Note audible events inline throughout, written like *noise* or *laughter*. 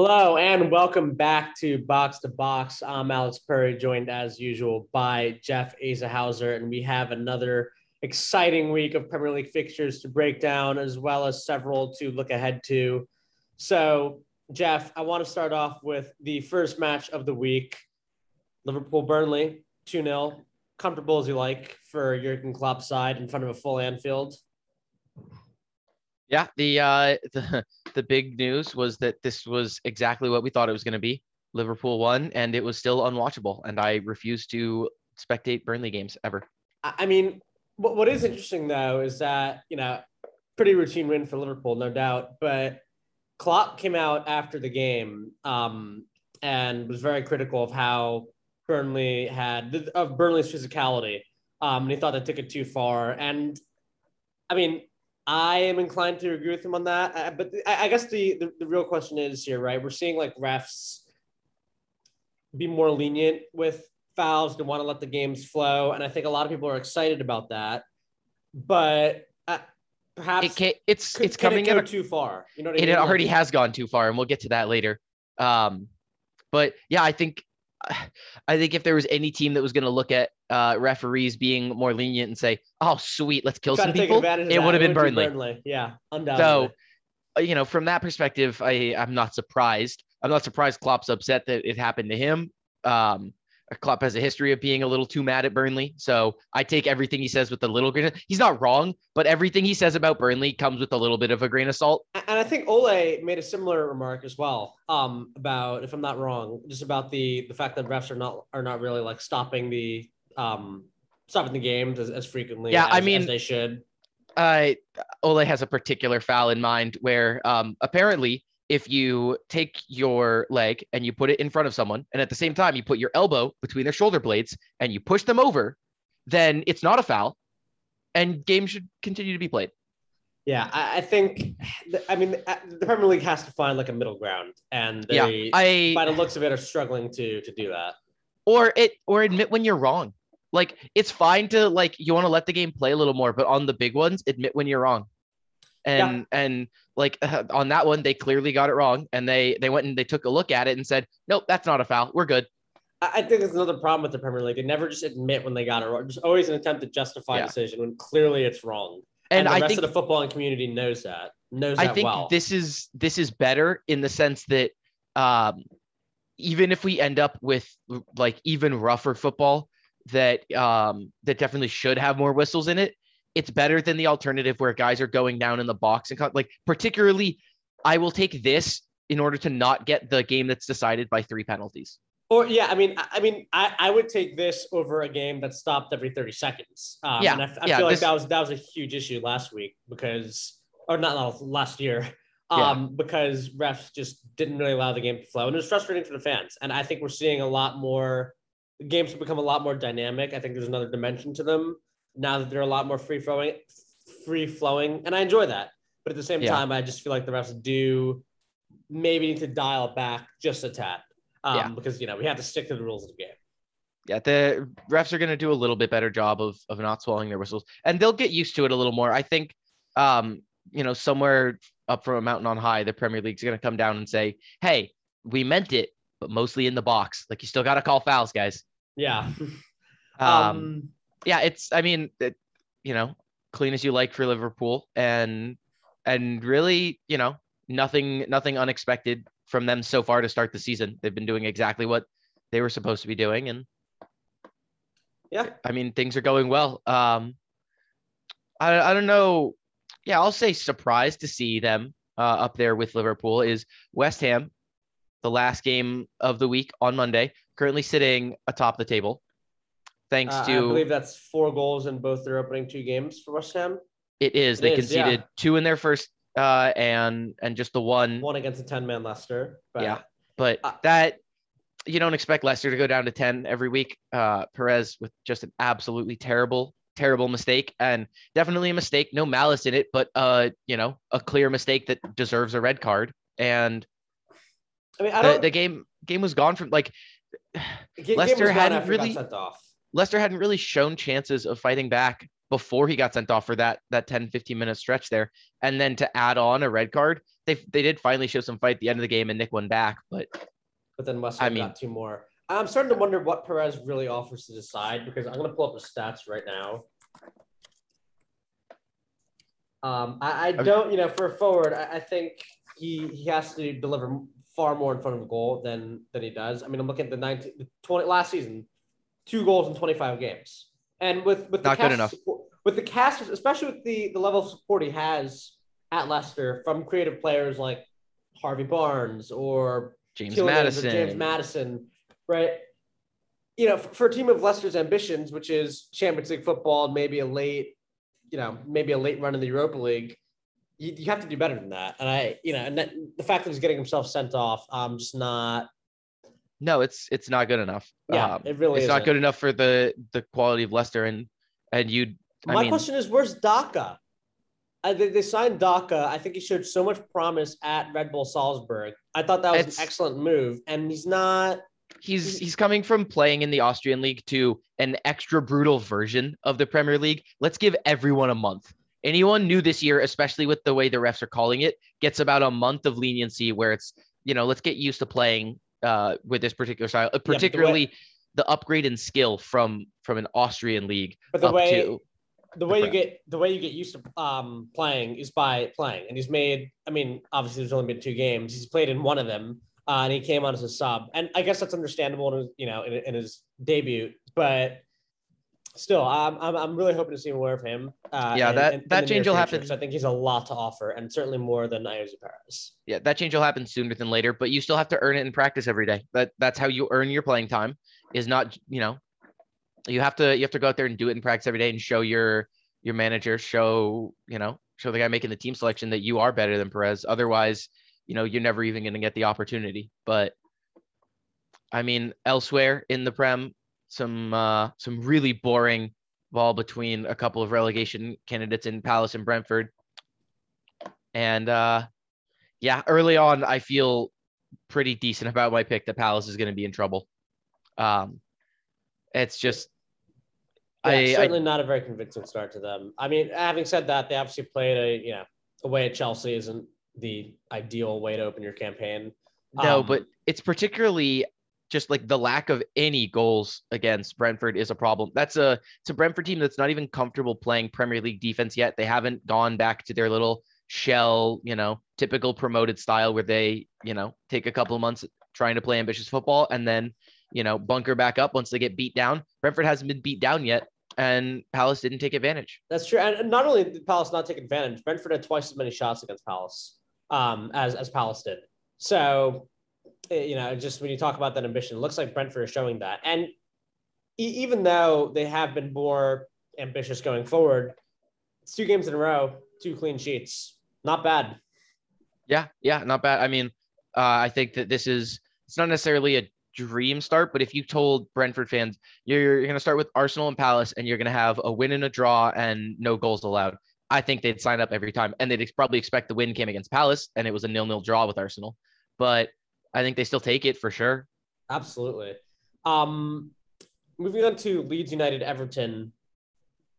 Hello and welcome back to Box to Box. I'm Alex Perry, joined as usual by Jeff Azahauser, and we have another exciting week of Premier League fixtures to break down, as well as several to look ahead to. So, Jeff, I want to start off with the first match of the week Liverpool Burnley, 2 0. Comfortable as you like for Jurgen Klopp's side in front of a full Anfield. Yeah, the uh *laughs* the the big news was that this was exactly what we thought it was going to be. Liverpool won, and it was still unwatchable. And I refuse to spectate Burnley games ever. I mean, what, what is interesting though is that you know, pretty routine win for Liverpool, no doubt. But Klopp came out after the game um, and was very critical of how Burnley had of Burnley's physicality, um, and he thought they took it too far. And I mean, I am inclined to agree with him on that. Uh, but I, I guess the, the, the real question is here, right? We're seeing like refs be more lenient with fouls and want to let the games flow, and I think a lot of people are excited about that. But uh, perhaps it it's could, it's coming it a, too far. You know, what I it mean? already has gone too far, and we'll get to that later. Um, but yeah, I think I think if there was any team that was going to look at uh, referees being more lenient and say, "Oh, sweet, let's kill some people," it would have been be Burnley. Yeah, undoubtedly. So, uh, you know, from that perspective, I I'm not surprised. I'm not surprised Klopp's upset that it happened to him. Um, Klopp has a history of being a little too mad at Burnley, so I take everything he says with a little grain. He's not wrong, but everything he says about Burnley comes with a little bit of a grain of salt. And I think Ole made a similar remark as well um, about, if I'm not wrong, just about the the fact that refs are not are not really like stopping the um, stopping the games as, as frequently. Yeah, as, I mean- as they should. uh, Ole has a particular foul in mind where um, apparently if you take your leg and you put it in front of someone and at the same time you put your elbow between their shoulder blades and you push them over, then it's not a foul and games should continue to be played. Yeah, I, I think. I mean, uh, the Premier League has to find like a middle ground, and they, yeah, I by the looks of it, are struggling to to do that. or it or admit when you're wrong. Like it's fine to like you want to let the game play a little more, but on the big ones, admit when you're wrong. And and like on that one, they clearly got it wrong, and they they went and they took a look at it and said, nope, that's not a foul. We're good. I I think it's another problem with the Premier League. They never just admit when they got it wrong. There's always an attempt to justify a decision when clearly it's wrong. And, the I rest think of the footballing community knows that. Knows I that think well. this is this is better in the sense that um, even if we end up with like even rougher football that um, that definitely should have more whistles in it, it's better than the alternative where guys are going down in the box and cut. Like particularly, I will take this in order to not get the game that's decided by three penalties. Or yeah, I mean, I, I mean, I, I would take this over a game that stopped every thirty seconds. Um, Yeah, and I yeah, feel like this- that was that was a huge issue last week because, or not last- year, Yeah. um, because refs just didn't really allow the game to flow, and it was frustrating for the fans. And I think we're seeing a lot more. Games have become a lot more dynamic. I think there's another dimension to them now that they're a lot more free flowing, free flowing, and I enjoy that. But at the same Yeah. time, I just feel like the refs do maybe need to dial back just a tad um, Yeah. because you know we have to stick to the rules of the game. Yeah, the refs are going to do a little bit better job of of not swallowing their whistles, and they'll get used to it a little more. I think, um, you know, somewhere up from a mountain on high, the Premier League's going to come down and say, "Hey, we meant it, but mostly in the box. Like you still got to call fouls, guys." Yeah. *laughs* Um, yeah, it's. I mean, it, you know, clean as you like for Liverpool, and and really, you know, nothing nothing unexpected from them so far to start the season. They've been doing exactly what they were supposed to be doing, and yeah. I mean, things are going well. Um, I, I don't know. Yeah, I'll say surprised to see them uh, up there with Liverpool is West Ham, the last game of the week on Monday, currently sitting atop the table. Thanks Uh, I believe that's four goals in both their opening two games for West Ham. it is it they is, yeah. conceded two in their first uh, and and just the one. One against a ten man Leicester. But Yeah. But Uh, that you don't expect Leicester to go down to 10 every week. Uh, Perez with just an absolutely terrible, terrible mistake and definitely a mistake, no malice in it, but uh, you know, a clear mistake that deserves a red card. And I mean, I the, don't. the game game was gone from like Leicester hadn't really- sent off. Leicester hadn't really shown chances of fighting back before he got sent off for that that 10 15 minute stretch there. And then to add on a red card they they did finally show some fight at the end of the game and nick won back but but then West I mean, got two more. I'm starting to wonder what perez really offers to decide because i'm going to pull up the stats right now. Um i, I don't you know for a forward I, I think he he has to deliver far more in front of the goal than than he does. I mean, I'm looking at the 19, 20 last season, two goals in 25 games, and with with the not enough. Support, with the cast, especially with the the level of support he has at Leicester from creative players like Harvey Barnes or James Maddison, or James Maddison, right? You know, for, for a team of Leicester's ambitions, which is Champions League football, maybe a late, you know, maybe a late run in the Europa League you, you have to do better than that. And I, you know, and that, the fact that he's getting himself sent off, I'm just not. No, it's it's not good enough. Yeah, um, it really. It's isn't. not good enough for the the quality of Leicester, and and you. My mean, question is, where's Daka? I, they, they signed Daka. I think he showed so much promise at Red Bull Salzburg. I thought that was an excellent move, and he's not. He's he's coming from playing in the Austrian league to an extra brutal version of the Premier League. Let's give everyone a month anyone new this year, especially with the way the refs are calling it, gets about a month of leniency where it's, you know, let's get used to playing uh, with this particular style, uh, particularly yeah, the, way, the, upgrade in skill from from an Austrian league. But the way the way the you get the way you get used to um, playing is by playing, and he's made. I mean, obviously, there's only been two games. He's played in one of them, uh, and he came on as a sub, and I guess that's understandable, in his, you know, in, in his debut, but still, I'm, I'm, I'm really hoping to see more of him. Uh, yeah, that, that change will happen. I think he's a lot to offer, and certainly more than Ayoze Perez. Yeah, that change will happen sooner than later, but you still have to earn it in practice every day. That that's how you earn your playing time. Is not you know, you have to you have to go out there and do it in practice every day and show your your manager, show you know, show the guy making the team selection that you are better than Perez. Otherwise, you know, you're never even going to get the opportunity. But I mean, elsewhere in the Prem, some uh, some really boring ball between a couple of relegation candidates in Palace and Brentford. And uh, yeah, early on, I feel pretty decent about my pick that Palace is going to be in trouble. Um, it's just. Yeah, I, certainly I, not a very convincing start to them. I mean, having said that, they obviously played a you know away at Chelsea isn't the ideal way to open your campaign. No, um, but it's particularly just like the lack of any goals against Brentford is a problem. That's a it's a Brentford team that's not even comfortable playing Premier League defense yet. They haven't gone back to their little shell, you know, typical promoted style where they, you know, take a couple of months trying to play ambitious football and then, you know, bunker back up once they get beat down. Brentford hasn't been beat down yet and Palace didn't take advantage. That's true. And not only did Palace not take advantage, Brentford had twice as many shots against Palace um, as as Palace did. So you know, just when you talk about that ambition, it looks like Brentford is showing that. And e- even though they have been more ambitious going forward, it's two games in a row, two clean sheets, not bad. Yeah, yeah, not bad. I mean, uh, I think that this is it's not necessarily a dream start, but if you told Brentford fans you're, you're going to start with Arsenal and Palace and you're going to have a win and a draw and no goals allowed, I think they'd sign up every time. And they'd probably expect the win came against Palace and it was a nil-nil draw with Arsenal. But I think they still take it for sure. Absolutely. Um, moving on to Leeds United Everton,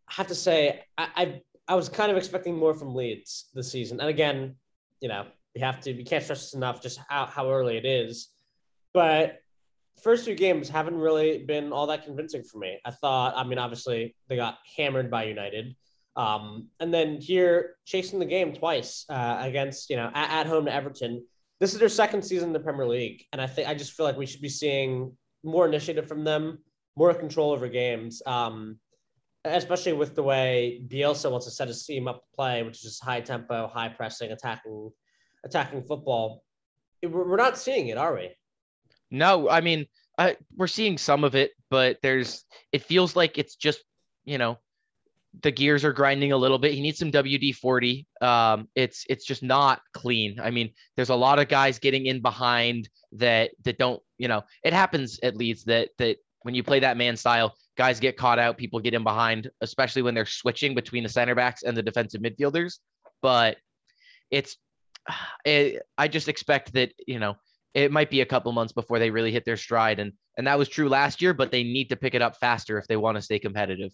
I have to say I, I I was kind of expecting more from Leeds this season, and again, you know, we have to we can't stress this enough just how how early it is, but first two games haven't really been all that convincing for me. I thought, I mean, obviously they got hammered by United. Um, and then here chasing the game twice uh, against, you know, at, at home to Everton this is their second season in the Premier League, and I think I just feel like we should be seeing more initiative from them, more control over games, um, especially with the way Bielsa wants to set his team up to play, which is just high tempo, high pressing, attacking, attacking football. We're not seeing it, are we? No, I mean, I, we're seeing some of it, but there's. It feels like it's just you know the gears are grinding a little bit. He needs some WD forty. Um, it's it's just not clean. I mean, there's a lot of guys getting in behind that that don't. You know, it happens at Leeds that that when you play that man style, guys get caught out. People get in behind, especially when they're switching between the center backs and the defensive midfielders. But it's, *sighs* it, I just expect that you know it might be a couple months before they really hit their stride, and and that was true last year. But they need to pick it up faster if they want to stay competitive.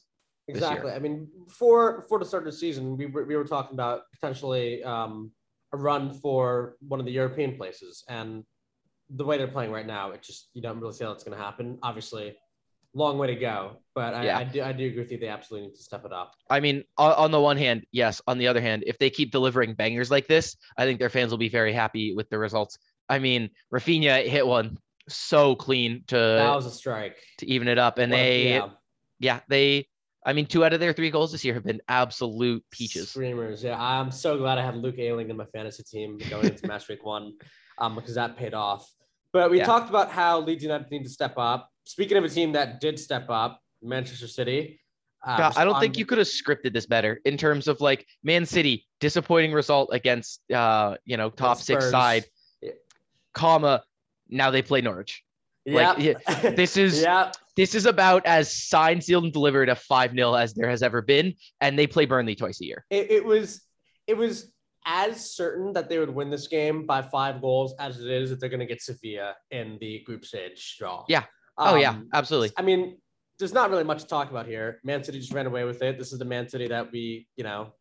Exactly. I mean, for for the start of the season, we were, we were talking about potentially um, a run for one of the European places, and the way they're playing right now, it just you don't really see how it's going to happen. Obviously, long way to go, but I, Yeah. I do I do agree with you. They absolutely need to step it up. I mean, on, on the one hand, yes. On the other hand, if they keep delivering bangers like this, I think their fans will be very happy with the results. I mean, Rafinha hit one so clean to that was a strike. to even it up, and What they yeah, yeah they. I mean, two out of their three goals this year have been absolute peaches. Screamers. Yeah, I'm so glad I had Luke Ayling in my fantasy team going into match week one, *laughs* um, because that paid off. But we Yeah. talked about how Leeds United need to step up. Speaking of a team that did step up, Manchester City. Uh, God, I don't think you could have scripted this better in terms of like Man City disappointing result against uh you know top six side, Yeah. comma now they play Norwich. Yeah. like, This *laughs* is yeah. this is about as signed, sealed, and delivered a five 0 as there has ever been, and they play Burnley twice a year. It, it was it was as certain that they would win this game by five goals as it is that they're going to get Sevilla in the group stage draw. Yeah. Oh yeah, Um, absolutely. I mean, there's not really much to talk about here. Man City just ran away with it. This is the Man City that we, you know,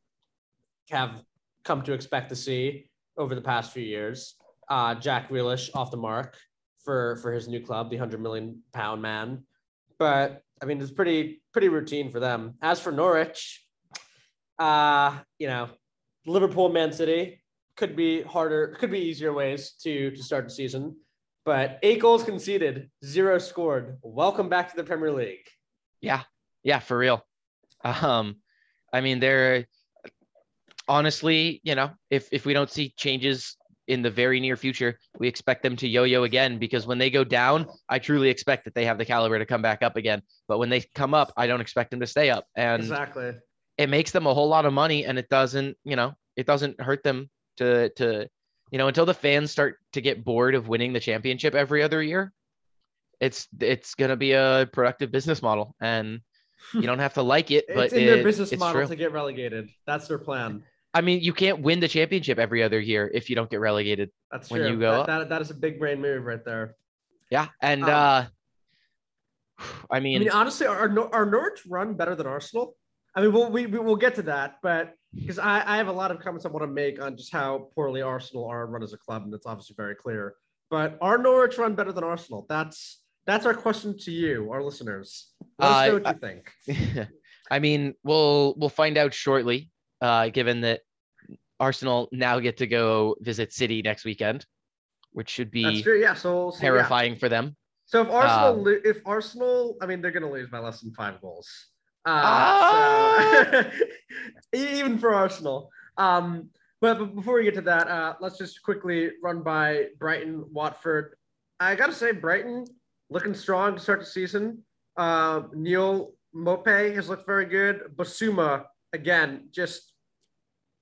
have come to expect to see over the past few years. Uh, Jack Grealish off the mark for for his new club, the hundred million pound man. But I mean, it's pretty pretty routine for them. As for Norwich, uh, you know, Liverpool, Man City could be harder, could be easier ways to to start the season. But eight goals conceded, zero scored. Welcome back to the Premier League. Yeah, yeah, for real. Um, I mean, they're honestly, you know, if if we don't see changes in the very near future, we expect them to yo-yo again because when they go down, I truly expect that they have the caliber to come back up again. But when they come up, I don't expect them to stay up, and exactly. it makes them a whole lot of money, and it doesn't, you know, it doesn't hurt them to to, you know, until the fans start to get bored of winning the championship every other year. It's it's gonna be a productive business model, and you don't have to like it, *laughs* but it's in their business model true. to get relegated. That's their plan. I mean, you can't win the championship every other year if you don't get relegated. That's When true. you go that, up. that, that is a big brain move right there. Yeah, and Um, uh, I mean, I mean, honestly, are are Norwich run better than Arsenal? I mean, we'll, we we will get to that, but because I, I have a lot of comments I want to make on just how poorly Arsenal are run as a club, and that's obviously very clear. But are Norwich run better than Arsenal? That's that's our question to you, our listeners. Let us Uh, know what you think. *laughs* I mean, we'll we'll find out shortly. Uh, given that Arsenal now get to go visit City next weekend, which should That's be true. Yeah. So, so yeah. terrifying for them. So if Arsenal, Um, if Arsenal, I mean, they're going to lose by less than five goals. Uh, Ah! so- *laughs* even for Arsenal. Um, but, but before we get to that, uh, let's just quickly run by Brighton, Watford. I got to say, Brighton looking strong to start the season. Uh, Neal Maupay has looked very good. Bissouma again, just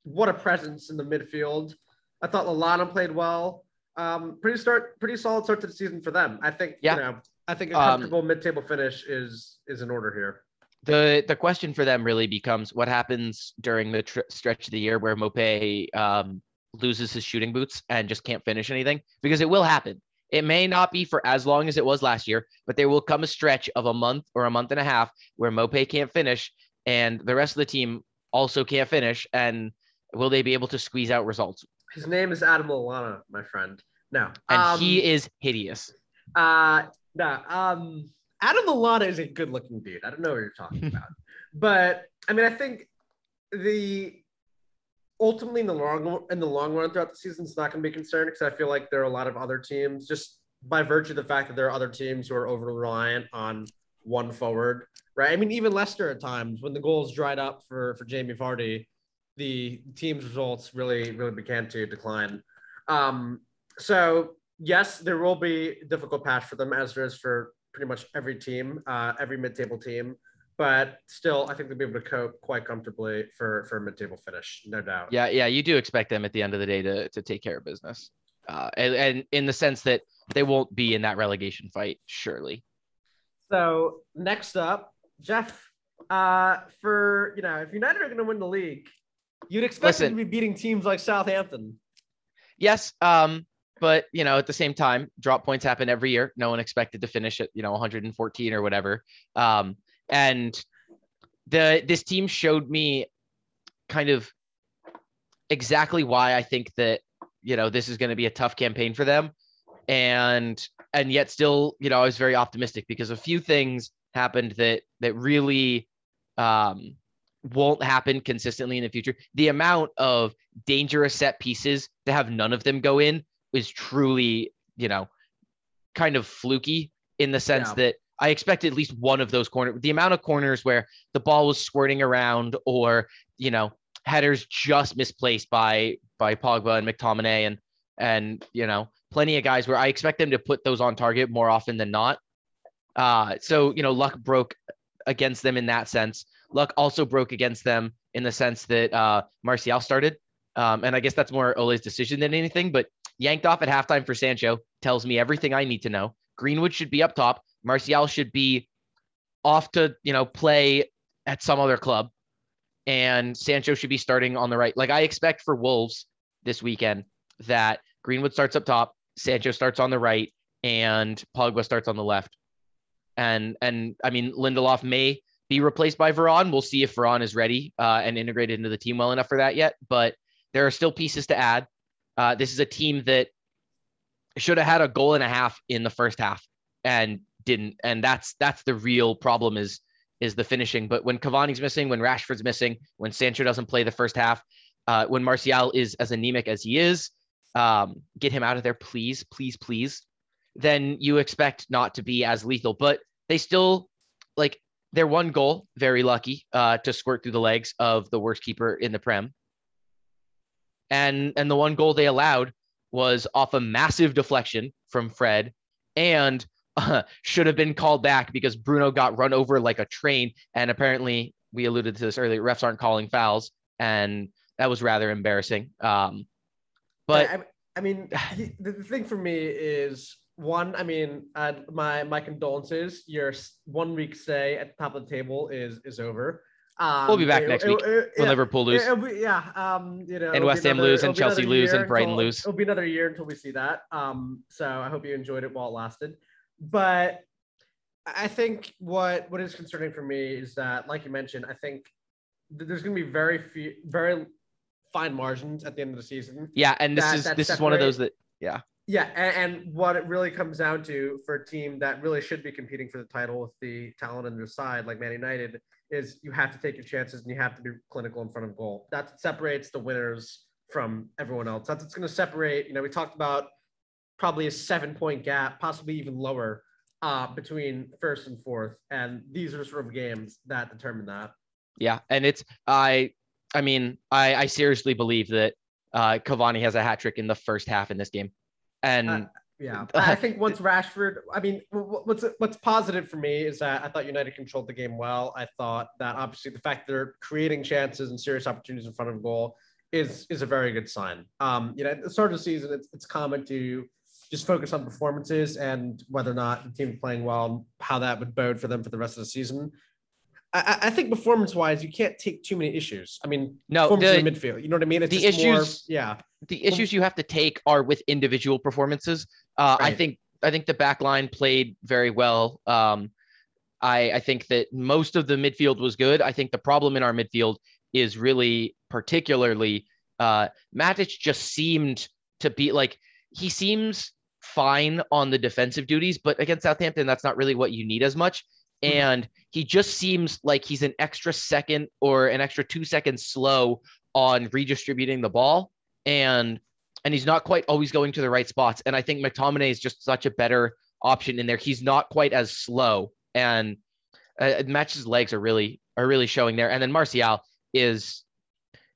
what a presence in the midfield. I thought Lallana played well. Um, pretty start, pretty solid start to the season for them. I think. Yeah. You know, I think a Um, comfortable mid-table finish is is in order here. The the question for them really becomes what happens during the tr- stretch of the year where Maupay um, loses his shooting boots and just can't finish anything because it will happen. It may not be for as long as it was last year, but there will come a stretch of a month or a month and a half where Maupay can't finish and the rest of the team also can't finish. And will they be able to squeeze out results? His name is Adam Lallana, my friend. No, And um, he is hideous. Uh no. Um Adam Lallana is a good looking dude. I don't know what you're talking *laughs* about. but I mean I think the ultimately in the long in the long run throughout the season it's not gonna be concerned because I feel like there are a lot of other teams just by virtue of the fact that there are other teams who are over reliant on one forward. Right. I mean, even Leicester at times when the goals dried up for for Jamie Vardy, the team's results really, really began to decline. Um, so yes, there will be difficult patch for them, as there is for pretty much every team, uh, every mid-table team. But still, I think they'll be able to cope quite comfortably for for a mid-table finish, no doubt. Yeah, yeah, you do expect them at the end of the day to to take care of business, uh, and, and in the sense that they won't be in that relegation fight, surely. So next up, Jeff, uh, for you know, if United are going to win the league, you'd expect them Listen. to be beating teams like Southampton. Yes, um, but you know, at the same time, drop points happen every year. No one expected to finish at you know 114 or whatever. Um, and the this team showed me kind of exactly why I think that you know this is going to be a tough campaign for them, and and yet still you know I was very optimistic because a few things happened that that really um, won't happen consistently in the future. The amount of dangerous set pieces to have none of them go in is truly you know kind of fluky in the sense yeah. that I expect at least one of those corners. The amount of corners where the ball was squirting around, or you know, headers just misplaced by by Pogba and McTominay, and and you know, plenty of guys where I expect them to put those on target more often than not. Uh, so you know, luck broke against them in that sense. Luck also broke against them in the sense that uh, Martial started, um, and I guess that's more Ole's decision than anything. But yanked off at halftime for Sancho tells me everything I need to know. Greenwood should be up top. Martial should be off to, you know, play at some other club. And Sancho should be starting on the right. Like I expect for Wolves this weekend that Greenwood starts up top, Sancho starts on the right, and Pogba starts on the left. And and I mean Lindelof may be replaced by Varane. We'll see if Varane is ready uh, and integrated into the team well enough for that yet. But there are still pieces to add. Uh, this is a team that should have had a goal and a half in the first half and didn't. And that's that's the real problem is is the finishing. But when Cavani's missing, when Rashford's missing, when Sancho doesn't play the first half, uh, when Martial is as anemic as he is, um, get him out of there, please, please, please. Then you expect not to be as lethal. But they still like their one goal, very lucky uh, to squirt through the legs of the worst keeper in the Prem. And and the one goal they allowed was off a massive deflection from Fred and uh, should have been called back because Bruno got run over like a train. And apparently, we alluded to this earlier, refs aren't calling fouls. And that was rather embarrassing. Um, but I, I mean, *sighs* the thing for me is one, I mean, uh, my my condolences. Your one week stay at the top of the table is is over. Um, we'll be back it, next week it, when yeah, Liverpool lose. Be, yeah, um, you know, and West Ham lose, and Chelsea lose, and Brighton lose. It'll be another year until we see that. Um, so I hope you enjoyed it while it lasted. But I think what what is concerning for me is that, like you mentioned, I think there's going to be very few, very fine margins at the end of the season. Yeah, and this that, is this separate. is one of those that yeah. Yeah, and, and, what it really comes down to for a team that really should be competing for the title with the talent on their side, like Man United, is you have to take your chances and you have to be clinical in front of goal. That separates the winners from everyone else. That's what's going to separate. You know, we talked about probably a seven point gap, possibly even lower, uh, between first and fourth, and these are sort of games that determine that. Yeah, and it's I, I mean, I I seriously believe that uh, Cavani has a hat trick in the first half in this game, and. Uh, yeah, *laughs* I think once Rashford, I mean, what's what's positive for me is that I thought United controlled the game well. I thought that obviously the fact they're creating chances and serious opportunities in front of goal is is a very good sign. Um, you know, at the start of the season, it's it's common to just focus on performances and whether or not the team is playing well and how that would bode for them for the rest of the season. I, I think performance wise, you can't take too many issues. I mean, no, the, in the midfield. You know what I mean? It's the issues, more, yeah. The issues you have to take are with individual performances. Uh, right. I think I think the back line played very well. Um, I, I think that most of the midfield was good. I think the problem in our midfield is really particularly uh, Matic just seemed to be like he seems fine on the defensive duties, but against Southampton, that's not really what you need as much. Mm-hmm. And he just seems like he's an extra second or an extra two seconds slow on redistributing the ball. And and he's not quite always going to the right spots. And I think McTominay is just such a better option in there. He's not quite as slow, and uh, Matic's legs are really are really showing there. And then Martial is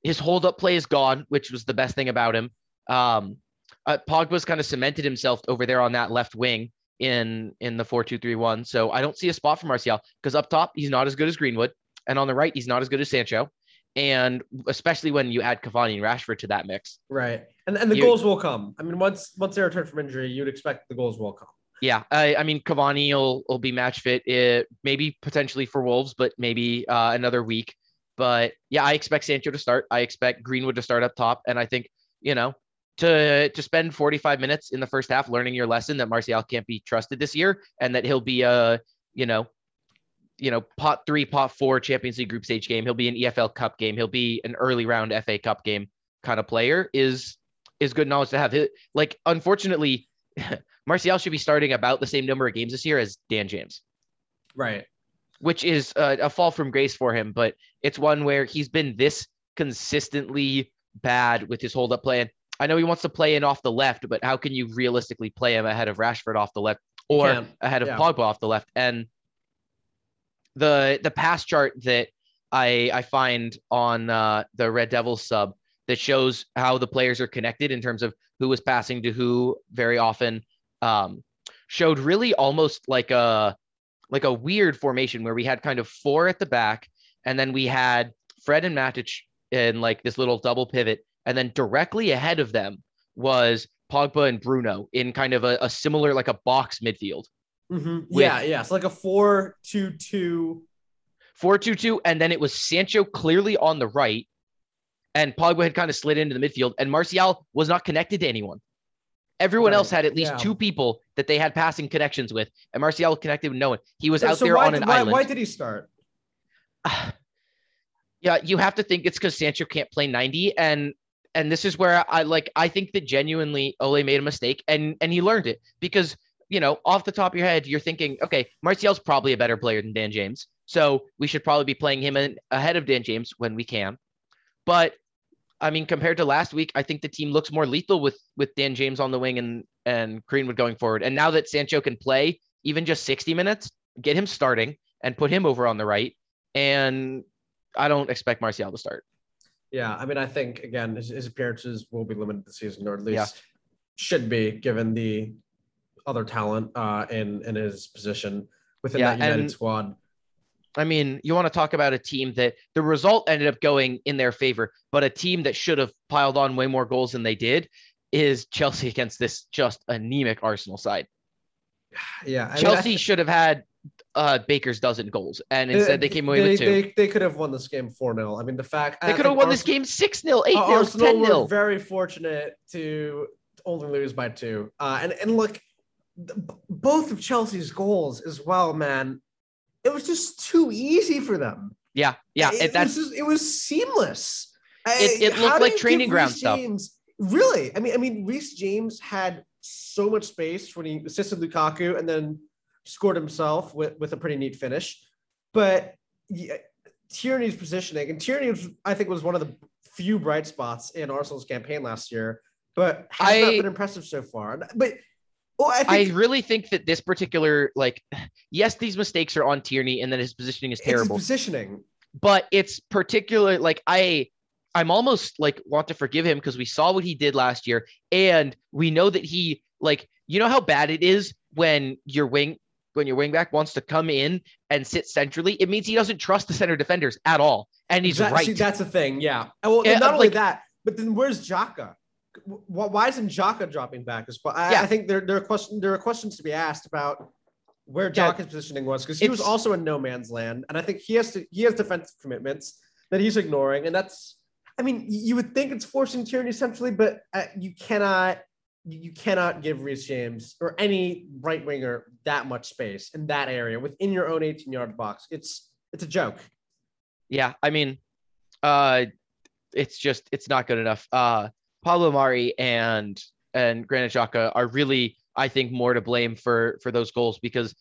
his hold up play is gone, which was the best thing about him. Um, uh, Pogba's kind of cemented himself over there on that left wing in in the four two three one. So I don't see a spot for Martial because up top he's not as good as Greenwood, and on the right he's not as good as Sancho. And especially when you add Cavani and Rashford to that mix, right? And and the you, goals will come. I mean, once once they return from injury, you'd expect the goals will come. Yeah, I, I mean Cavani will will be match fit, it, eh, maybe potentially for Wolves, but maybe uh, another week. But yeah, I expect Sancho to start. I expect Greenwood to start up top, and I think you know to to spend 45 minutes in the first half learning your lesson that Martial can't be trusted this year and that he'll be a you know you know, pot three, pot four Champions League group stage game. He'll be an EFL Cup game. He'll be an early round FA Cup game kind of player is is good knowledge to have. Like, unfortunately, *laughs* Martial should be starting about the same number of games this year as Dan James. Right. Which is a, a fall from grace for him, but it's one where he's been this consistently bad with his hold up play. And I know he wants to play in off the left, but how can you realistically play him ahead of Rashford off the left or ahead of yeah. Pogba off the left? And the the pass chart that I I find on uh, the Red Devils sub that shows how the players are connected in terms of who was passing to who very often um, showed really almost like a like a weird formation where we had kind of four at the back and then we had Fred and Matic in like this little double pivot and then directly ahead of them was Pogba and Bruno in kind of a, a similar like a box midfield. Mm-hmm. Yeah, yeah. It's like a four two two. Four two two, and then it was Sancho clearly on the right, and Pogba had kind of slid into the midfield, and Martial was not connected to anyone. Everyone right. else had at least yeah. two people that they had passing connections with, and Martial connected with no one. He was so, out so there on an why, island. Why did he start? *sighs* yeah, you have to think it's because Sancho can't play 90, and and this is where I like I think that genuinely Ole made a mistake, and and he learned it because you know off the top of your head you're thinking, okay, Martial's probably a better player than Dan James, so we should probably be playing him in, ahead of Dan James when we can, but I mean, compared to last week, I think the team looks more lethal with with Dan James on the wing and and Greenwood going forward. And now that Sancho can play even just 60 minutes, get him starting and put him over on the right. And I don't expect Martial to start. Yeah, I mean, I think again, his, his appearances will be limited this season, or at least yeah. should be, given the other talent uh, in in his position within yeah, that United and, squad. I mean, you want to talk about a team that the result ended up going in their favor, but a team that should have piled on way more goals than they did is Chelsea *laughs* against this just anemic Arsenal side. *sighs* Yeah, I Chelsea mean, should have had uh, Baker's dozen goals, and instead they, they came away they, with two. They, they, could have won this game four 0 I mean, the fact they could have won Arsenal, this game six 0 eight 0 ten 0 Very fortunate to only lose by two. Uh, and and look, both of Chelsea's goals as well, man it was just too easy for them. Yeah, yeah. It, it was, just, it was seamless. It, it looked like training ground stuff. James, really? I mean, I mean, Reece James had so much space when he assisted Lukaku and then scored himself with, with a pretty neat finish. But yeah, Tierney's positioning, and Tierney, was, I think, was one of the few bright spots in Arsenal's campaign last year, but has I, not been impressive so far. But well, I, think, I, really think that this particular, like, *sighs* yes, these mistakes are on Tierney, and then his positioning is terrible. positioning, but it's particular. Like, I, I'm almost like want to forgive him because we saw what he did last year, and we know that he, like, you know how bad it is when your wing, when your wingback wants to come in and sit centrally. It means he doesn't trust the center defenders at all, and he's right. See, that's the thing. Yeah. Well, not only like, that, but then where's Xhaka? Why isn't Xhaka dropping back as well? I, yeah. I think there, there are questions there are questions to be asked about where Xhaka's yeah. positioning was because he was also in no man's land, and I think he has to he has defensive commitments that he's ignoring, and that's I mean you would think it's forcing Tierney essentially, but uh, you cannot you cannot give Reece James or any right winger that much space in that area within your own 18 yard box. It's it's a joke. Yeah, I mean, uh, it's just it's not good enough. Uh, Pablo Mari and and Granit Xhaka are really, I think, more to blame for for those goals because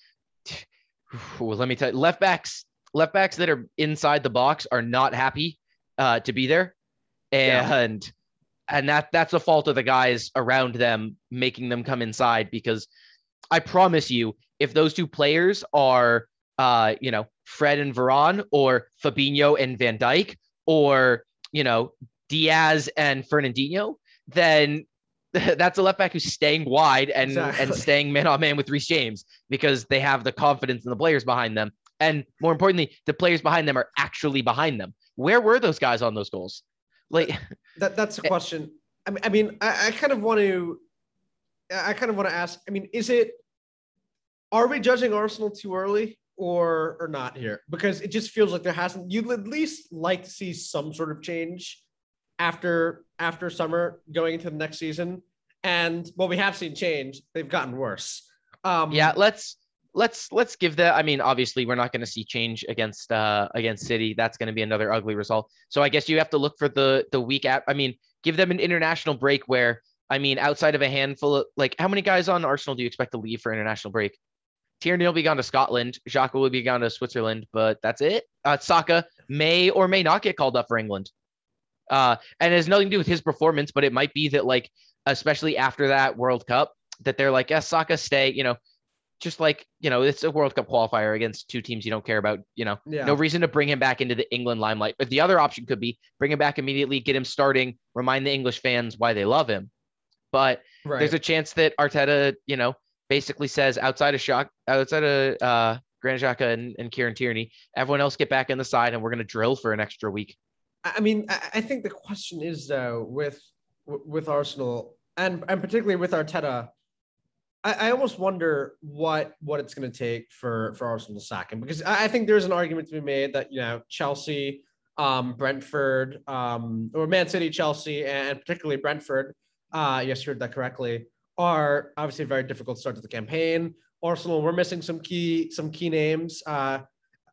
*sighs* well, let me tell you, left backs left backs that are inside the box are not happy uh, to be there, and yeah. and that that's a fault of the guys around them making them come inside because I promise you, if those two players are uh, you know Fred and Veron or Fabinho and Van Dijk or you know Diaz and Fernandinho, then *laughs* that's a left back who's staying wide and exactly. and staying man on man with Reece James because they have the confidence in the players behind them. And more importantly, the players behind them are actually behind them. Where were those guys on those goals? Like that that's a *laughs* question. I mean, I mean, I, I kind of want to I kind of want to ask, I mean, is it are we judging Arsenal too early or or not here? Because it just feels like there hasn't you'd at least like to see some sort of change after after summer going into the next season. And what we have seen change, they've gotten worse. Um, yeah, let's let's let's give that. I mean, obviously, we're not going to see change against uh against City. That's going to be another ugly result. So I guess you have to look for the the week at. I mean, give them an international break where I mean, outside of a handful of like, how many guys on Arsenal do you expect to leave for international break? Tierney will be gone to Scotland. Xhaka will be gone to Switzerland, but that's it. Uh, Saka may or may not get called up for England. Uh, and it has nothing to do with his performance, but it might be that like, especially after that World Cup, that they're like, yes, Saka stay. You know, just like you know, it's a World Cup qualifier against two teams you don't care about. You know, Yeah. no reason to bring him back into the England limelight. But the other option could be bring him back immediately, get him starting, remind the English fans why they love him. But Right. there's a chance that Arteta, you know, basically says outside of shock, outside of uh, Granit Xhaka and, and Kieran Tierney, everyone else get back in the side, and we're going to drill for an extra week. I mean, I I think the question is though with with Arsenal and and particularly with Arteta, I, I almost wonder what what it's going to take for for Arsenal to sack him because I, I think there's an argument to be made that you know Chelsea, um, Brentford, um, or Man City, Chelsea, and particularly Brentford. Uh, yes, you heard that correctly. Are obviously a very difficult start to the campaign. Arsenal, we're missing some key some key names. Uh,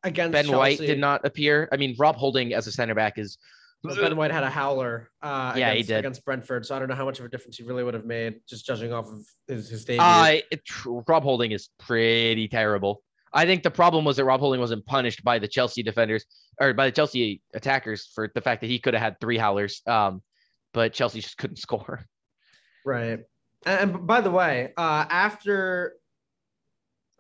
against Ben White did not appear. I mean, Rob Holding as a center back is Ben White had a howler uh, Yeah, he against, did. against Brentford, so I don't know how much of a difference he really would have made, just judging off of his, his debut. Uh, it, Rob Holding is pretty terrible. I think the problem was that Rob Holding wasn't punished by the Chelsea defenders or by the Chelsea attackers for the fact that he could have had three howlers. Um, but Chelsea just couldn't *laughs* score. right. And, and by the way, uh, after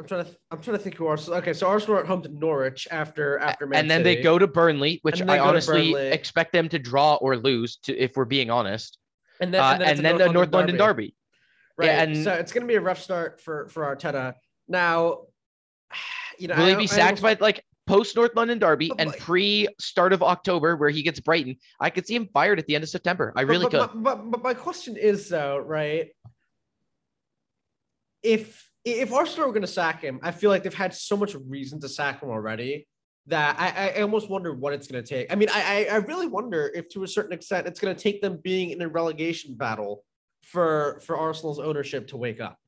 I'm trying to I'm trying to think who Arsenal. Okay, so Arsenal are at home to Norwich after after Man and then they go to Burnley, which I they go to honestly expect them to draw or lose. To if we're being honest, and then, uh, and then, and then the North London Derby. Right. Yeah, and- so it's going to be a rough start for for Arteta. Now, *sighs* you know, Will he be sacked by like post North London Derby But and pre start of October where he gets Brighton? I could see him fired at the end of September. I really but, could. But, but, but my question is though, right? If if Arsenal were going to sack him, I feel like they've had so much reason to sack him already that I, I almost wonder what it's going to take. I mean, I, I really wonder if to a certain extent it's going to take them being in a relegation battle for for Arsenal's ownership to wake up.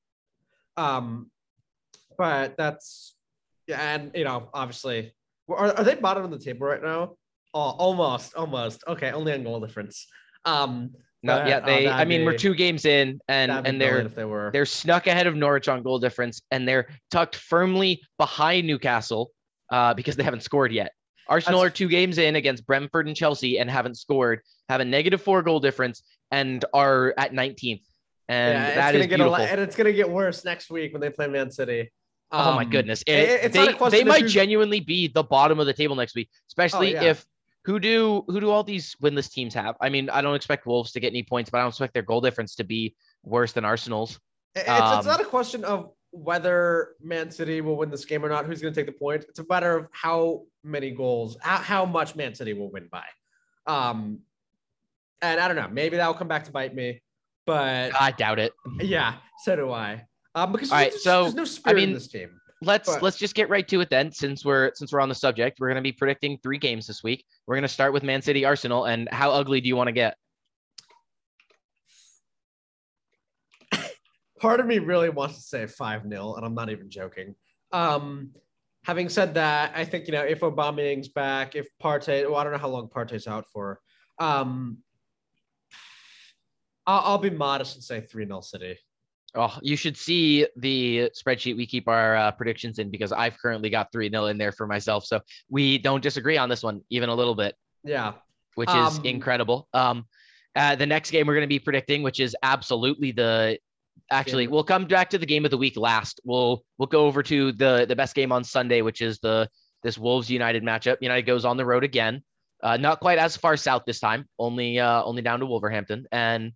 Um, but that's yeah, and you know, obviously, are, are they bottom of the table right now? Oh, almost, almost. Okay, only on goal difference. Um, No, but, yeah, oh, they. I that'd mean, we're two games in, and and they're if they were. they're snuck ahead of Norwich on goal difference, and they're tucked firmly behind Newcastle uh, because they haven't scored yet. Arsenal That's- are two games in against Brentford and Chelsea and haven't scored, have a negative four goal difference, and are at 19th. And yeah, it's that gonna get a beautiful. lot, and it's gonna get worse next week when they play Man City. oh my Um, goodness! it- It- it's not a they question they might who's- genuinely be the bottom of the table next week, especially yeah. if who do who do all these winless teams have? I mean, I don't expect Wolves to get any points, but I don't expect their goal difference to be worse than Arsenal's. It's, it's Um, not a question of whether Man City will win this game or not. Who's going to take the point? It's a matter of how many goals, how, how much Man City will win by. Um, and I don't know. Maybe that will come back to bite me. But I doubt it. yeah, so do I. Um, because All right, there's, so, there's no spirit in mean, this team. Let's But- let's just get right to it then since we're since we're on the subject we're going to be predicting three games this week we're going to start with man city arsenal and how ugly do you want to get *laughs* part of me really wants to say 5 0, and I'm not even joking. Um, having said that, I think, you know, if Aubameyang's back, if Partey, well, I don't know how long Partey's out for. Um, I'll, I'll be modest and say 3 0 City. Oh you should see the spreadsheet we keep our uh, predictions in because i've currently got 3-0 in there for myself so we don't disagree on this one even a little bit. Yeah. which is Um, incredible. Um uh, the next game we're going to be predicting which is absolutely the actually we'll come back to the game of the week last. We'll we'll go over to the the best game on sunday which is the this wolves united matchup. United goes on the road again uh, not quite as far south this time only uh only down to wolverhampton. And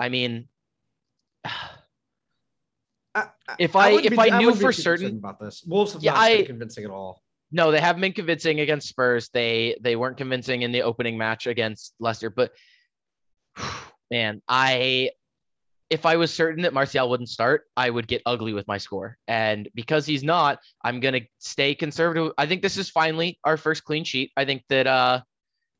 i mean *sighs* If I- wouldn't if I knew wouldn't for certain- about this, Wolves have Yeah, not been convincing at all. No, they haven't been convincing against Spurs. They they weren't convincing in the opening match against Leicester. But *sighs* man, I if I was certain that Martial wouldn't start, I would get ugly with my score. And because he's not, I'm gonna stay conservative. I think this is finally our first clean sheet. I think that uh,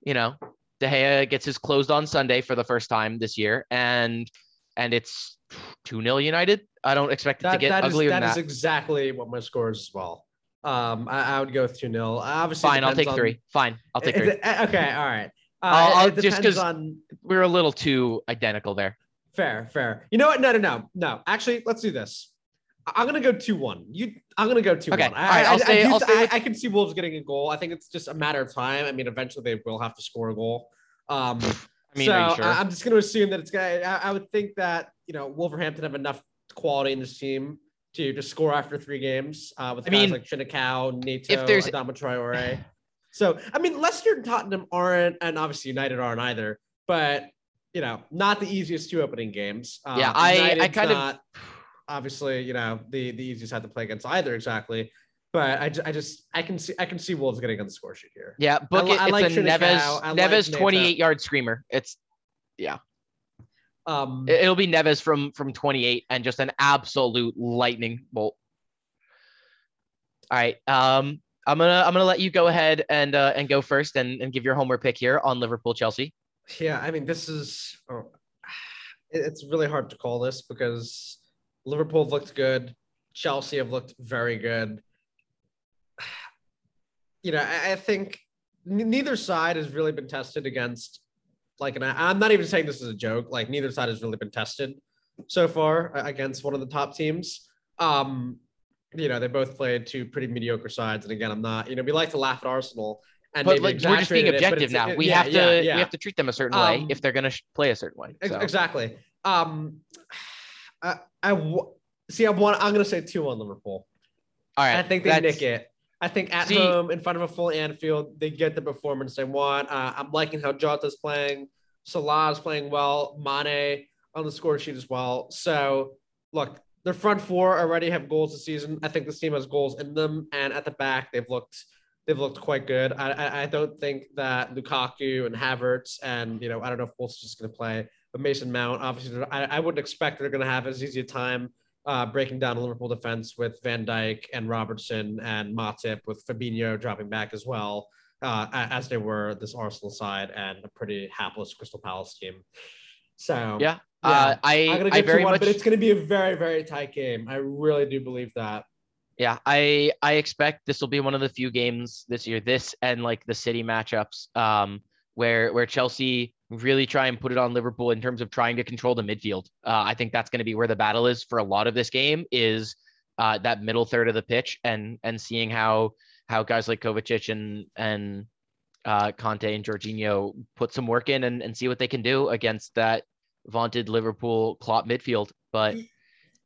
you know, De Gea gets his closed on Sunday for the first time this year, and and it's 2 0 United. I don't expect it That, to get that is, uglier that than is that. exactly what my score is as well. Um, I, I would go with 2 0. Obviously, Fine, I'll take on- three. Fine, I'll take it- three. it- Okay, all right. Uh, I'll- I'll- just depends 'cause- on We're a little too identical there. fair, fair. You know what? No, no, no, no. Actually, let's do this. I- I'm gonna go two one. You, I'm gonna go two Okay, one. all right, I'll stay- do- I'll stay I, I can see Wolves getting a goal. I think it's just a matter of time. I mean, eventually they will have to score a goal. Um, I mean, so sure? I, am just gonna assume that it's gonna. I, I would think that you know Wolverhampton have enough quality in this team to just score after three games uh, with I guys mean, like Trincão, Neto, if there's- Adama Traore. So I mean, Leicester and Tottenham aren't, and obviously United aren't either. But you know, not the easiest two opening games. Uh, Yeah, I- I United's kind of- obviously you know the the easiest side to play against either exactly. But I, I just I can see I can see Wolves getting on the score sheet here. Yeah, book li- it. I It's like a Neves I Neves Neto. 28 yard screamer. It's yeah. Um, it- it'll be Neves from from 28 and just an absolute lightning bolt. All right. Um I'm gonna I'm gonna let you go ahead and uh, and go first and, and give your homer pick here on Liverpool Chelsea. Yeah, I mean, this is oh, it's really hard to call this because Liverpool have looked good, Chelsea have looked very good. You know, I, I think n- neither side has really been tested against. Like, and I, I'm not even saying this is a joke. Like, neither side has really been tested so far against one of the top teams. Um, you know, they both played two pretty mediocre sides, and again, I'm not. You know, we like to laugh at Arsenal. And But like we're just being exaggerated it, objective now. it- We yeah, have to yeah, yeah. we have to treat them a certain way Um, if they're gonna sh- play a certain way. Ex- Exactly. Um, I, I w- see. I want. I'm gonna say two on Liverpool. All right. I think they nick it. I think at See- home in front of a full Anfield, they get the performance they want. Uh, I'm liking how Jota's playing. Salah's playing well. Mane on the score sheet as well. So look, their front four already have goals this season. I think this team has goals in them, and at the back they've looked they've looked quite good. I I, I don't think that Lukaku and Havertz and you know I don't know if Wolves is just going to play, but Mason Mount obviously I, I wouldn't expect they're going to have as easy a time uh, breaking down a Liverpool defense with Van Dijk and Robertson and Matip with Fabinho dropping back as well, uh, as they were this Arsenal side and a pretty hapless Crystal Palace team. So Yeah. yeah. Uh, I I'm gonna I get very to one, much but it's gonna be a very very tight game. I really do believe that. Yeah, I I expect this will be one of the few games this year, this and like the City matchups, um, where where Chelsea really try and put it on Liverpool in terms of trying to control the midfield. Uh, I think that's going to be where the battle is for a lot of this game is uh, that middle third of the pitch and and seeing how how guys like Kovacic and and uh, Kanté and Jorginho put some work in and, and see what they can do against that vaunted Liverpool Klopp midfield. But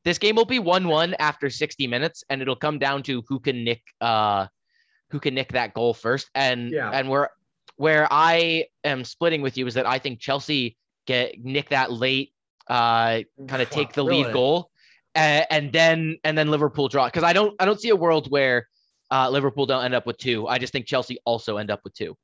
this game will be 1-1 after 60 minutes and it'll come down to who can nick uh who can nick that goal first and Yeah. and where where I am splitting with you is that I think Chelsea get nick that late uh kind of take the lead Really? goal and, and then and then Liverpool draw because I don't I don't see a world where uh Liverpool don't end up with two. I just think Chelsea also end up with two.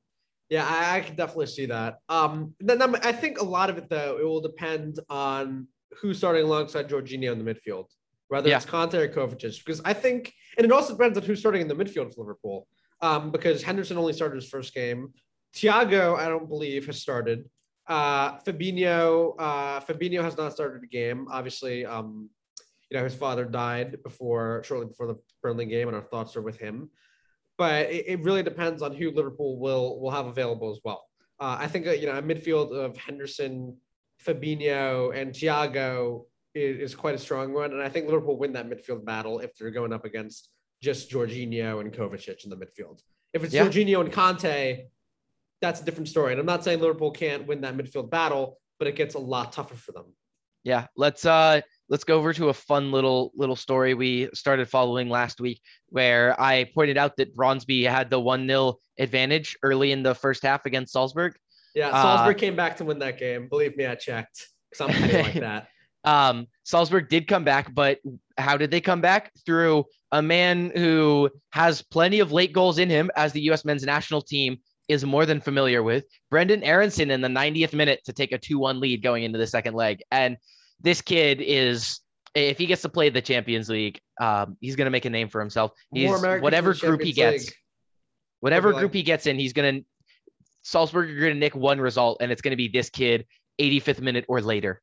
Yeah, I, I can definitely see that. Um, then I think a lot of it though it will depend on who's starting alongside Jorginho in the midfield, whether Yeah. it's Kanté or Kovacic. Because I think, and it also depends on who's starting in the midfield for Liverpool. Um, because Henderson only started his first game. Thiago, I don't believe, has started. Uh, Fabinho, uh, Fabinho has not started a game. Obviously, um, you know his father died before, shortly before the Burnley game, and our thoughts are with him but it, it really depends on who Liverpool will will have available as well. Uh, I think uh, you know a midfield of Henderson, Fabinho, and Thiago is, is quite a strong one, and I think Liverpool win that midfield battle if they're going up against just Jorginho and Kovacic in the midfield. If it's Yeah. Jorginho and Kanté, that's a different story. And I'm not saying Liverpool can't win that midfield battle, but it gets a lot tougher for them. Yeah, let's uh let's go over to a fun little little story we started following last week where I pointed out that Brøndby had the 1-0 advantage early in the first half against Salzburg. Yeah, Uh, Salzburg came back to win that game. Believe me, I checked. I'm like that. *laughs* Um, Salzburg did come back, but how did they come back? Through a man who has plenty of late goals in him, as the U.S. men's national team is more than familiar with. Brenden Aaronson in the 90th minute to take a 2 1 lead going into the second leg. And this kid is, if he gets to play the Champions League, um, he's going to make a name for himself. He's More Americans in whatever group he gets, League. whatever group he gets in, he's going to, Salzburg are going to nick one result, and it's going to be this kid 85th minute or later.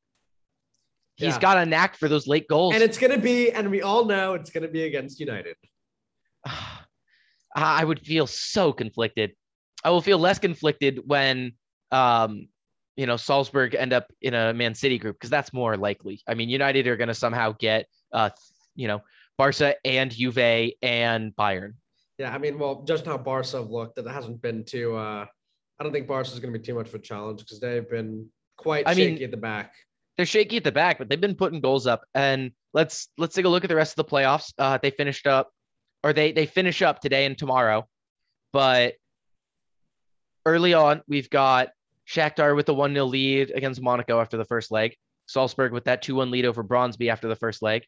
He's Yeah. got a knack for those late goals. And it's gonna be, and we all know it's gonna be against United. *sighs* I would feel so conflicted. I will feel less conflicted when, um, you know, Salzburg end up in a Man City group because that's more likely. I mean, United are going to somehow get, uh, you know, Barca and Juve and Bayern. Yeah, I mean, well, just how Barca have looked, it hasn't been too. Uh, I don't think Barca is going to be too much of a challenge because they've been quite I mean- shaky at the back. They're shaky at the back, but they've been putting goals up. And let's let's take a look at the rest of the playoffs. Uh, they finished up, or they they finish up today and tomorrow, but early on we've got Shakhtar with a one 0 lead against Monaco after the first leg. Salzburg with that two one lead over Brøndby after the first leg.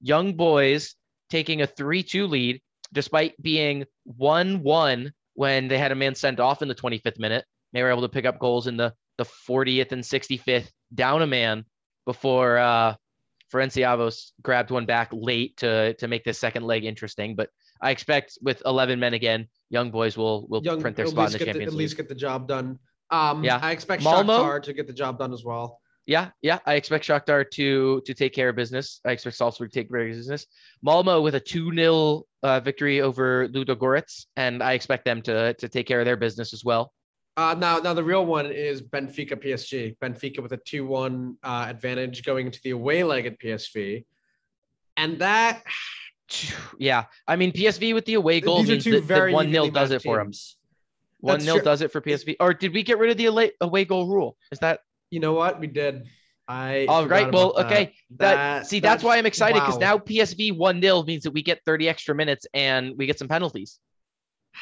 Young Boys taking a three two lead despite being one one when they had a man sent off in the 25th minute. They were able to pick up goals in the the 40th and 65th down a man before uh Ferencváros grabbed one back late to to make this second leg interesting. But I expect with 11 men again, young boys will will Young, print their at spot in the Champions at League. least get the job done. Um, Yeah. I expect Malmo? Shakhtar to get the job done as well. Yeah, yeah. I expect Shakhtar to to take care of business. I expect Salzburg to take care of business. Malmo with a 2-0 uh, victory over Ludogorets, and I expect them to to take care of their business as well. Uh, now, now the real one is Benfica PSV. Benfica with a two-one uh, advantage going into the away leg at PSV, and that *sighs* Yeah, I mean PSV with the away goal these are means two that, very one 0 does it for him. One That's 0 does it for PSV. Or did we get rid of the away, goal rule? Is that You know what we did? I all right? Well, that. okay. That, That- see, that's why I'm excited because wow. now PSV one 0 means that we get 30 extra minutes and we get some penalties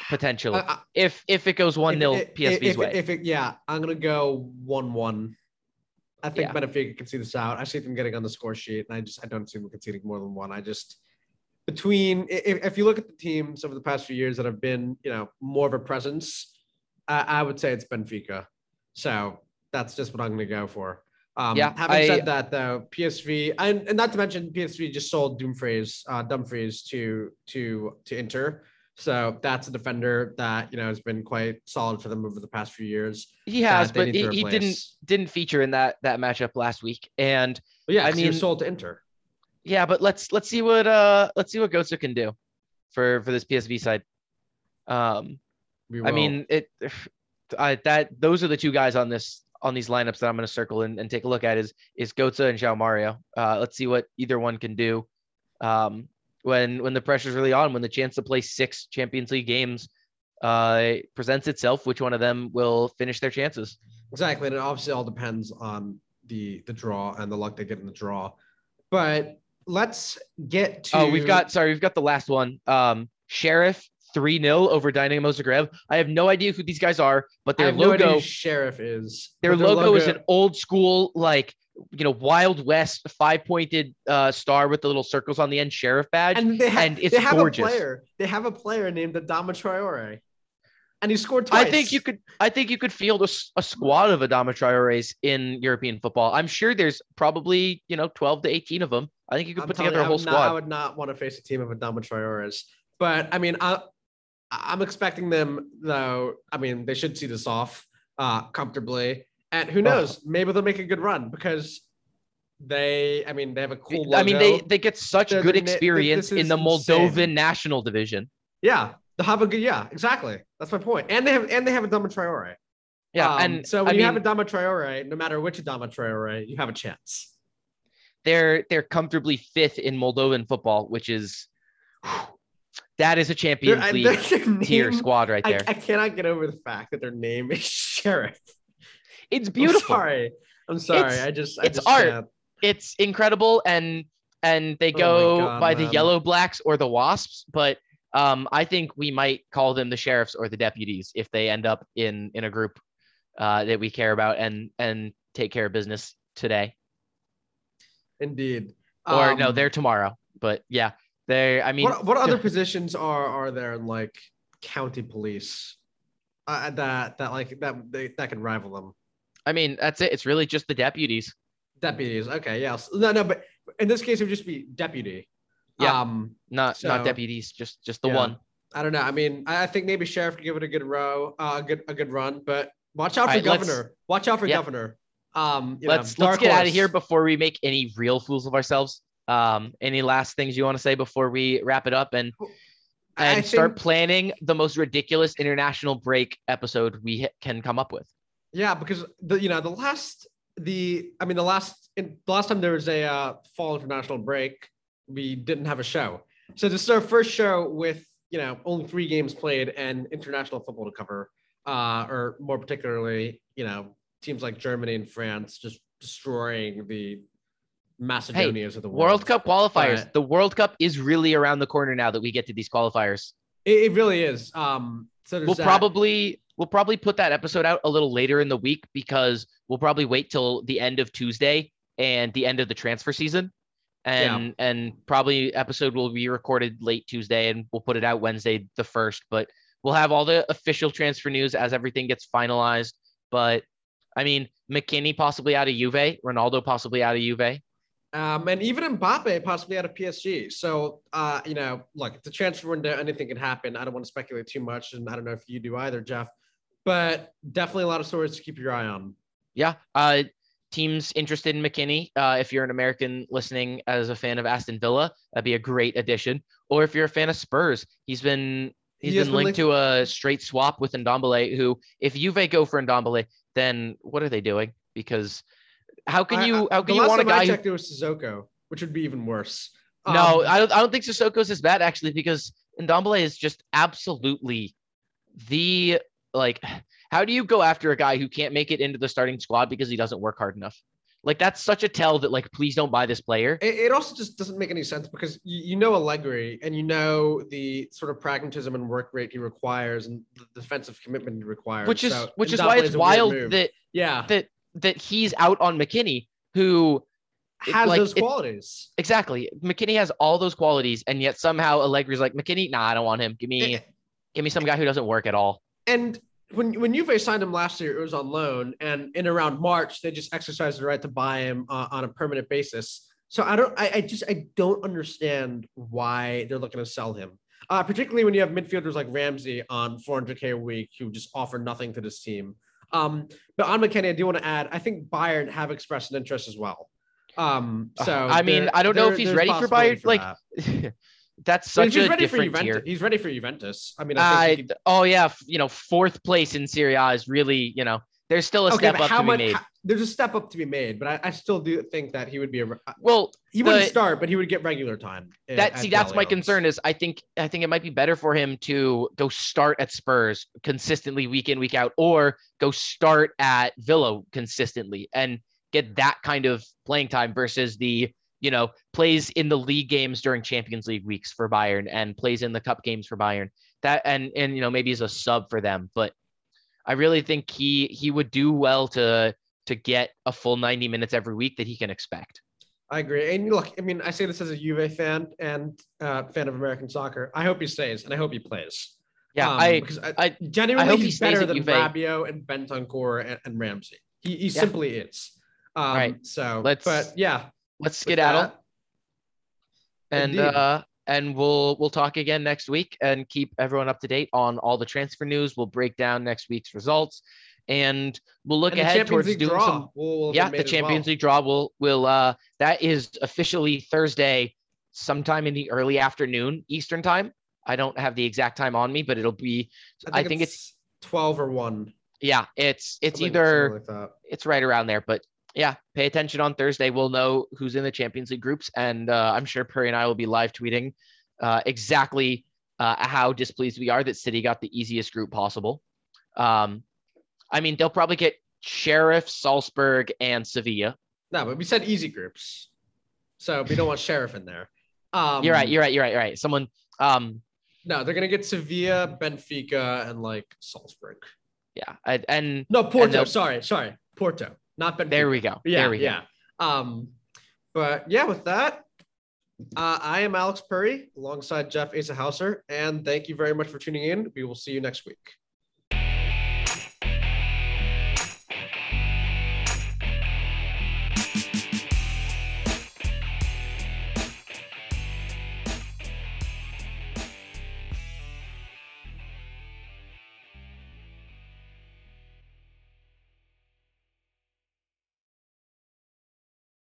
potentially I- if if it goes one 0 if, if- PSV's if, way. If it, yeah, I'm gonna go one-one. I think Yeah. Benfica can see this out. I see them getting on the score sheet, and I just I don't see them conceding more than one. I just between if, if you look at the teams over the past few years that have been you know more of a presence, I, I would say it's Benfica. So that's just what I'm gonna go for. Um, Yeah, Having I- said that, though, PSV and, and not to mention PSV just sold Dumfries, uh, Dumfries to to to Inter. So that's a defender that you know has been quite solid for them over the past few years. he has, but he, he didn't didn't feature in that that matchup last week. And yeah, I 'cause he was mean- sold to Inter. Yeah, but let's let's see what uh let's see what Goetze can do for for this PSV side. Um, I mean, it. I, that those are the two guys on this on these lineups that I'm going to circle and, and take a look at is is Goetze and João Mario. Uh, let's see what either one can do. Um, when when the pressure's really on, when the chance to play six Champions League games uh, presents itself, which one of them will finish their chances? exactly, and it obviously all depends on the the draw and the luck they get in the draw. But let's get to. Oh, we've got sorry, we've got the last one. Um, Sheriff 3 0 over Dynamo Zagreb. I have no idea who these guys are, but their no logo who Sheriff is. their but logo, is an old school like you know wild west five pointed uh star with the little circles on the end sheriff badge and they, ha- and it's they have gorgeous. a player. They have a player named Adama Traore, and he scored twice. i think you could i think you could field a squad of adama traores in european football i'm sure there's probably you know 12 to 18 of them i think you could I'm put together you, a whole not- I would not want to face a team of Adama Traores. But I mean, I, I'm expecting them though. I mean, they should see this off uh, comfortably, and who knows? Maybe they'll make a good run because they. I mean, they have a cool. Logo. i mean they they get such They're good the na- th- experience this in the insane. moldovan national division yeah, have a good. Yeah, exactly. That's my point. And they have and they have Adama Traore. yeah Um, and so when i you mean have Adama Traore, no matter which Adama Traore, you have a chance. they're they're comfortably fifth in moldovan football which is that is a champions I- league *laughs* tier squad right there I cannot get over the fact that their name is *laughs* Sheriff. it's I'm beautiful sorry. I'm sorry. It's- I just I it's just art. can't. it's incredible and and they Oh go God, by the yellow blacks or the wasps but um i think we might call them the sheriffs or the deputies if they end up in in a group uh that we care about and and take care of business today Indeed. or no Um, they're tomorrow but yeah they i mean what what other positions are are there in like county police uh, that that like that they, that can rival them? i mean that's it it's really just the deputies Deputies. Okay. Yes. No. No. But in this case, it would just be deputy. Yeah. Um. not So- not deputies just just the Yeah. one I don't know. I mean, I I think maybe sheriff could give it a good row, uh, a good a good run, but watch out for All right, let's- governor. Watch out for Yeah. governor. Um, you let's let's dark get out of here before we make any real fools of ourselves. Um, any last things you want to say before we wrap it up and I and start think- planning the most ridiculous international break episode we can come up with? Yeah, because the you know the last the I mean the last in, the last time there was a uh, fall international break, we didn't have a show. So this is our first show with you know only three games played and international football to cover, uh, or more particularly you know teams like Germany and France just destroying the Macedonias of the world. World Cup qualifiers. But- The World Cup is really around the corner now that we get to these qualifiers. It, it really is. Um, so We'll that. probably we'll probably put that episode out a little later in the week because we'll probably wait till the end of Tuesday and the end of the transfer season. And and probably episode will be recorded late Tuesday and we'll put it out Wednesday the first. But we'll have all the official transfer news as everything gets finalized. But I mean, McKennie possibly out of Juve, Ronaldo possibly out of Juve. Um, and even Mbappe possibly out of PSG. So, uh, you know, look, a transfer window. Anything can happen. I don't want to speculate too much, and I don't know if you do either, Jeff. But definitely a lot of stories to keep your eye on. Yeah. Uh, teams interested in McKennie. Uh, if you're an American listening as a fan of Aston Villa, that'd be a great addition. Or if you're a fan of Spurs, he's been he's He been been linked to a straight swap with Ndombele. Who, if Juve go for Ndombele, then what are they doing? Because how can you I- how the can you want a time I guy? Who, it was Sissoko, which would be even worse. no, Um, I don't. I don't think Sissoko's is bad actually because Ndombele is just absolutely the like. How do you go after a guy who can't make it into the starting squad because he doesn't work hard enough? Like that's such a tell that like please don't buy this player. It, it also just doesn't make any sense because you, you know Allegri and you know the sort of pragmatism and work rate he requires and the defensive commitment he requires. which is So which is why it's wild that yeah that that he's out on McKennie, who has like, those it- qualities. exactly McKennie has all those qualities, and yet somehow Allegri's like McKennie, nah, I don't want him. Give me Eh, give me some guy who doesn't work at all. And when when Juve signed him last year, it was on loan, and in around March, they just exercised the right to buy him uh, on a permanent basis. So I don't, I, I just, I don't understand why they're looking to sell him. Uh, particularly when you have midfielders like Ramsey on 400k a week who just offer nothing to this team. Um, but on McKennie, I do want to add, I think Bayern have expressed an interest as well. Um, so I mean, I don't know if he's ready for Bayern, like, that. *laughs* That's such he's a ready for different Juventus. tier. He's ready for Juventus. I mean, I he uh, could, oh yeah, you know, fourth place in Serie A is really, you know, there's still a okay, step up to be made. how- there's a step up to be made, but I, I still do think that he would be a. Uh, well, He wouldn't start, but he would get regular time. that at see the that's my concern is I think I think it might be better for him to go start at Spurs consistently week in week out or go start at Villa consistently and get that kind of playing time versus the you know plays in the league games during Champions League weeks for Bayern and plays in the cup games for Bayern that and and you know maybe as a sub for them but I really think he he would do well to to get a full 90 minutes every week that he can expect. I agree. And look, I mean, I say this as a Juve fan and uh, fan of American soccer. I hope he stays and I hope he plays. Yeah, Um, I because I, I- genuinely I hope he he's stays better than Juve. Rabiot and Bentancur and, and Ramsey. He, he Yeah. simply is. Um, right. So Let's- but yeah, let's skedaddle. and Indeed. uh and we'll we'll talk again next week and keep everyone up to date on all the transfer news we'll break down next week's results and we'll look and ahead towards League doing draw some will- will yeah the champions well. league draw will will uh that is officially thursday sometime in the early afternoon eastern time i don't have the exact time on me but it'll be I think it's- twelve or one. yeah it's it's something- either like it's right around there. But yeah, pay attention on Thursday. We'll know who's in the Champions League groups, and uh, I'm sure Perry and I will be live tweeting uh, exactly uh, how displeased we are that City got the easiest group possible. Um, I mean, they'll probably get Sheriff, Salzburg, and Sevilla. No, but we said easy groups, so we don't want *laughs* Sheriff in there. Um, You're right. You're right. You're right. You're right. Someone. Um, No, they're gonna get Sevilla, Benfica, and like Salzburg. yeah. I, and No, Porto. they'll- Sorry, sorry, Porto, not Benfica. there we go. Yeah, there we go. yeah. Um, but yeah, with that, uh, I am Alex Purry alongside Jeff Asa Hauser, and thank you very much for tuning in. We will see you next week.